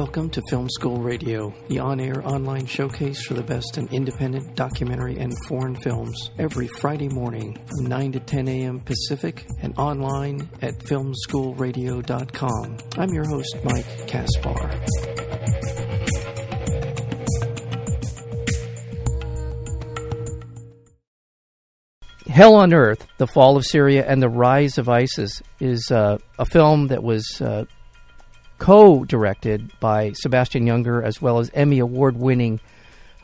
Welcome to Film School Radio, the on air online showcase for the best in independent documentary and foreign films, every Friday morning from 9 to 10 a.m. Pacific and online at filmschoolradio.com. I'm your host, Mike Kaspar. Hell on Earth, The Fall of Syria and the Rise of ISIS is uh, a film that was uh, co directed by Sebastian Junger as well as Emmy Award winning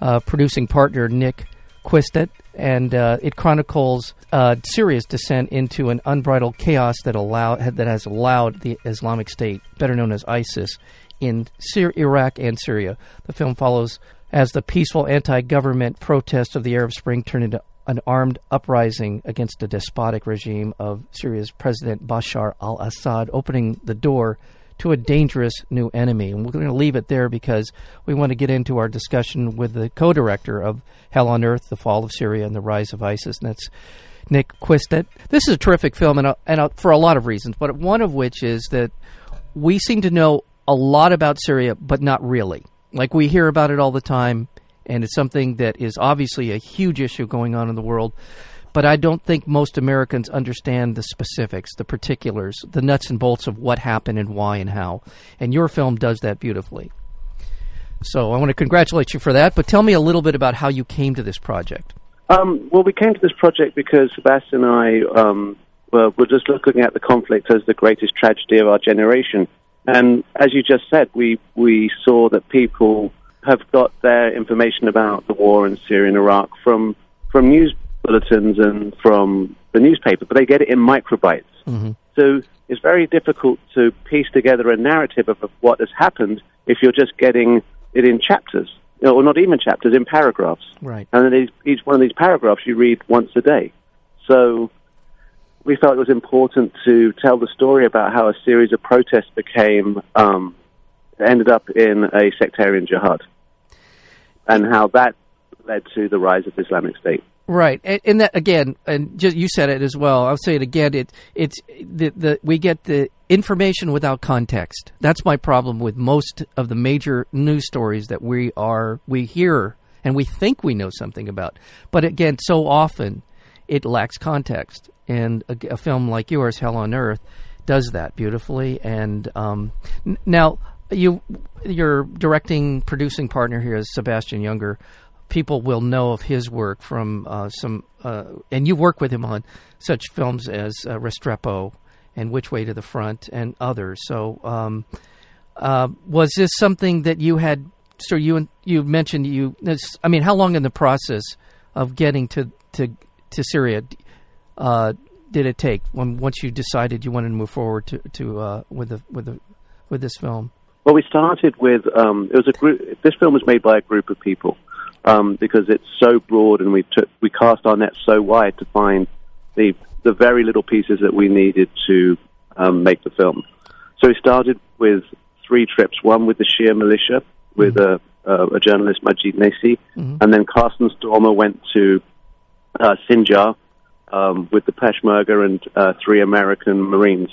uh, producing partner Nick Quested. And uh, it chronicles uh, Syria's descent into an unbridled chaos that, allow, that has allowed the Islamic State, better known as ISIS, in Syria, Iraq and Syria. The film follows as the peaceful anti government protests of the Arab Spring turn into an armed uprising against the despotic regime of Syria's President Bashar al Assad, opening the door to a dangerous new enemy. And we're going to leave it there because we want to get into our discussion with the co director of Hell on Earth, The Fall of Syria and the Rise of ISIS, and that's Nick Quested. This is a terrific film, and, a, and a, for a lot of reasons, but one of which is that we seem to know a lot about Syria, but not really. Like we hear about it all the time and it's something that is obviously a huge issue going on in the world. But I don't think most Americans understand the specifics, the particulars, the nuts and bolts of what happened and why and how. And your film does that beautifully. So I want to congratulate you for that. But tell me a little bit about how you came to this project. Um, well, we came to this project because Sebastian and I um, were, were just looking at the conflict as the greatest tragedy of our generation. And as you just said, we, we saw that people have got their information about the war in Syria and Iraq from from news bulletins and from the newspaper, but they get it in microbytes. Mm-hmm. So it's very difficult to piece together a narrative of, what has happened if you're just getting it in chapters, you know, or not even chapters, in paragraphs. Right. And then each one of these paragraphs you read once a day. So we felt it was important to tell the story about how a series of protests became um, ended up in a sectarian jihad and how that led to the rise of Islamic State. Right, and, and that again, and just, you said it as well. I'll say it again. It it's the, the we get the information without context. That's my problem with most of the major news stories that we are we hear and we think we know something about. But again, so often it lacks context. And a, a film like yours, Hell on Earth, does that beautifully. And um, n- now you your directing producing partner here is Sebastian Junger. People will know of his work from uh, some, uh, and you work with him on such films as uh, Restrepo and Which Way to the Front and others. So, um, uh, was this something that you had? So you you mentioned you. I mean, how long in the process of getting to to to Syria uh, did it take when once you decided you wanted to move forward to to uh, with the with the with this film? Well, we started with um, it was a group. This film was made by a group of people um, because it's so broad, and we took we cast our net so wide to find the the very little pieces that we needed to um, make the film. So we started with three trips. One with the Shia militia, with mm-hmm. a, a, journalist Majid Nasi, mm-hmm. and then Carsten Stormer went to uh, Sinjar um, with the Peshmerga and uh, three American Marines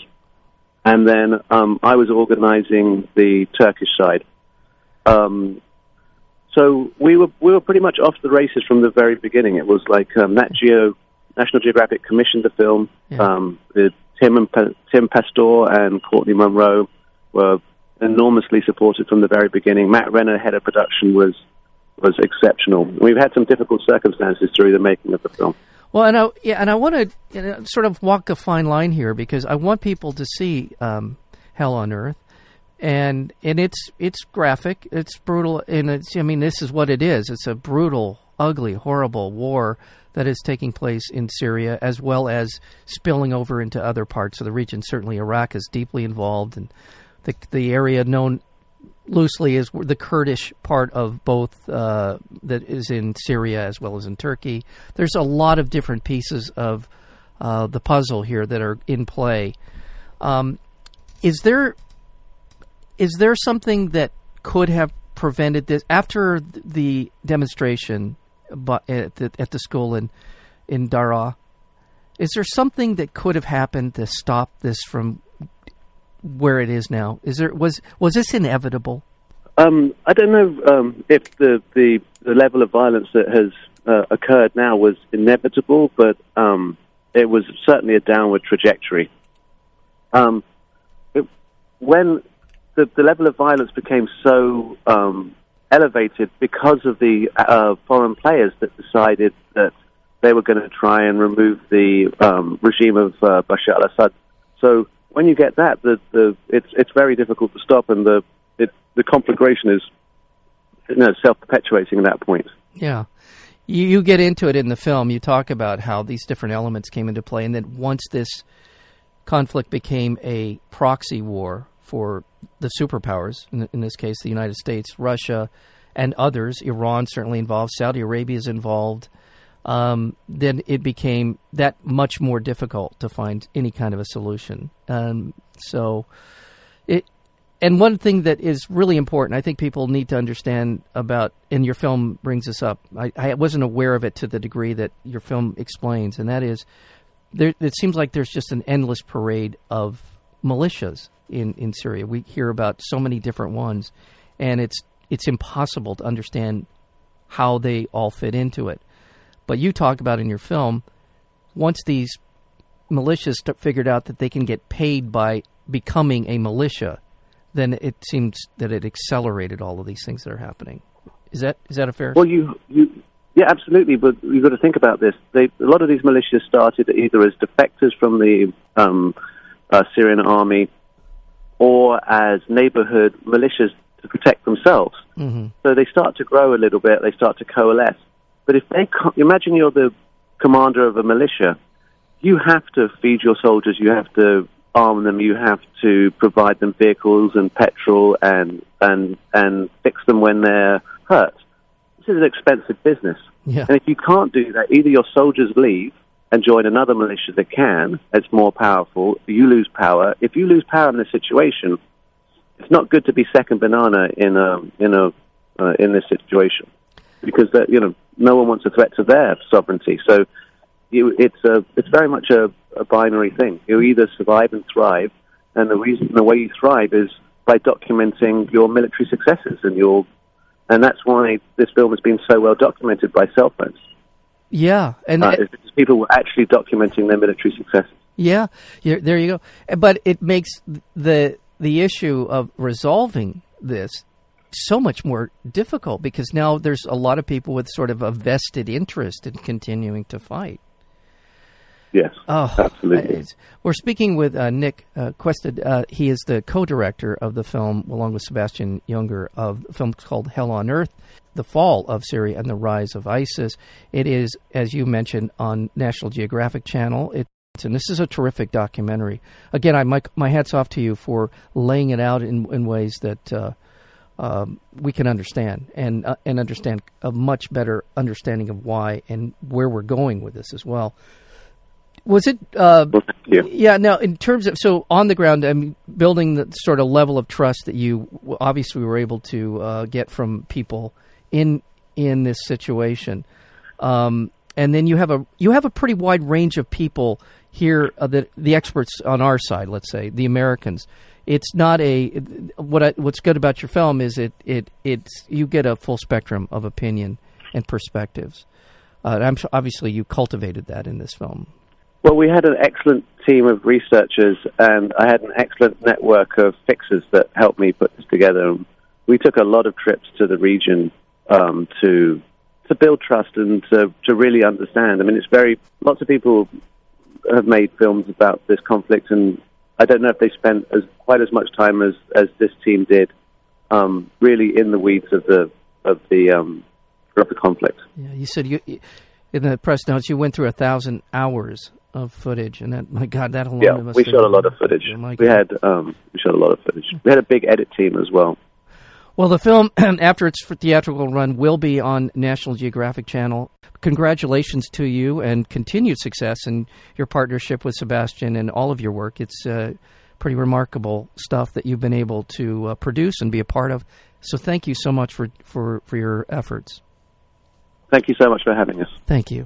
and then um, I was organizing the Turkish side. Um, so we were we were pretty much off the races from the very beginning. It was like um, Nat Geo, National Geographic commissioned the film. Yeah. Um, the, Tim and Tim Pastor and Courteney Monroe were enormously supported from the very beginning. Matt Renner, head of production, was was exceptional. We've had some difficult circumstances through the making of the film. Well, and I yeah, and I want to you know, sort of walk a fine line here because I want people to see um, Hell on Earth, and and it's it's graphic, it's brutal, and it's I mean this is what it is. It's a brutal, ugly, horrible war that is taking place in Syria as well as spilling over into other parts of the region. Certainly, Iraq is deeply involved, and the the area known loosely is the Kurdish part of both uh, that is in Syria as well as in Turkey. There's a lot of different pieces of uh, the puzzle here that are in play. Um, is there is there something that could have prevented this after the demonstration at the, at the school in in Daraa? Is there something that could have happened to stop this from where it is now? Is there was was this inevitable? Um, I don't know um, if the, the, the level of violence that has uh, occurred now was inevitable, but um, it was certainly a downward trajectory. Um, it, when the, the level of violence became so um, elevated because of the uh, foreign players that decided that they were going to try and remove the um, regime of uh, Bashar al-Assad. So when you get that, the, the, it's, it's very difficult to stop, and the, it, the conflagration is you know, self-perpetuating at that point. Yeah. You, you get into it in the film. You talk about how these different elements came into play, and that once this conflict became a proxy war for the superpowers, in, in this case, the United States, Russia, and others, Iran certainly involved, Saudi Arabia is involved, um, then it became that much more difficult to find any kind of a solution. Um, so, it and one thing that is really important, I think people need to understand about, and your film brings this up. I, I wasn't aware of it to the degree that your film explains, and that is, there, it seems like there's just an endless parade of militias in, in Syria. We hear about so many different ones, and it's it's impossible to understand how they all fit into it. But you talk about in your film, once these militias figured out that they can get paid by becoming a militia, then it seems that it accelerated all of these things that are happening. Is that is that a fair? Well, you you yeah, absolutely. But you've got to think about this. They, a lot of these militias started either as defectors from the um, uh, Syrian army or as neighborhood militias to protect themselves. Mm-hmm. So they start to grow a little bit. They start to coalesce. But if they imagine you're the commander of a militia, you have to feed your soldiers. You have to arm them. You have to provide them vehicles and petrol and and and fix them when they're hurt. This is an expensive business. Yeah. And if you can't do that, either your soldiers leave and join another militia that can, it's more powerful. You lose power. If you lose power in this situation, it's not good to be second banana in a in a uh, in this situation because that you know no one wants a threat to their sovereignty. So you, it's a it's very much a, a binary thing. You either survive and thrive, and the reason the way you thrive is by documenting your military successes and your and that's why this film has been so well documented by cell phones. Yeah, and uh, people were actually documenting their military successes. Yeah, there you go. But it makes the the issue of resolving this so much more difficult because now there's a lot of people with sort of a vested interest in continuing to fight. Yes, oh, absolutely. We're speaking with uh, Nick uh, Quested. Uh, he is the co-director of the film, along with Sebastian Junger, of the film called Hell on Earth, The Fall of Syria and the Rise of ISIS. It is, as you mentioned, on National Geographic Channel. It and this is a terrific documentary. Again, I my, my hats off to you for laying it out in, in ways that uh, um, we can understand and uh, and understand a much better understanding of why and where we're going with this as well. Was it? Uh, well, yeah. Now, in terms of so on the ground, I mean, building the sort of level of trust that you obviously were able to uh, get from people in in this situation. Um, and then you have a you have a pretty wide range of people here uh, the the experts on our side let's say the Americans it's not a what I, what's good about your film is it it it's you get a full spectrum of opinion and perspectives uh, I'm obviously you cultivated that in this film well we had an excellent team of researchers and I had an excellent network of fixers that helped me put this together we took a lot of trips to the region um, to to build trust and to, to really understand. I mean, it's very lots of people have made films about this conflict, and I don't know if they spent as quite as much time as as this team did, um, really in the weeds of the of the um, of the conflict. Yeah, you said you in the press notes you went through a thousand hours of footage, and that my God, that alone. Yeah, we shot a lot of footage. Oh we had um, we shot a lot of footage. We had a big edit team as well. Well, the film, after its theatrical run, will be on National Geographic Channel. Congratulations to you and continued success in your partnership with Sebastian and all of your work. It's uh, pretty remarkable stuff that you've been able to uh, produce and be a part of. So thank you so much for, for, for your efforts. Thank you so much for having us. Thank you.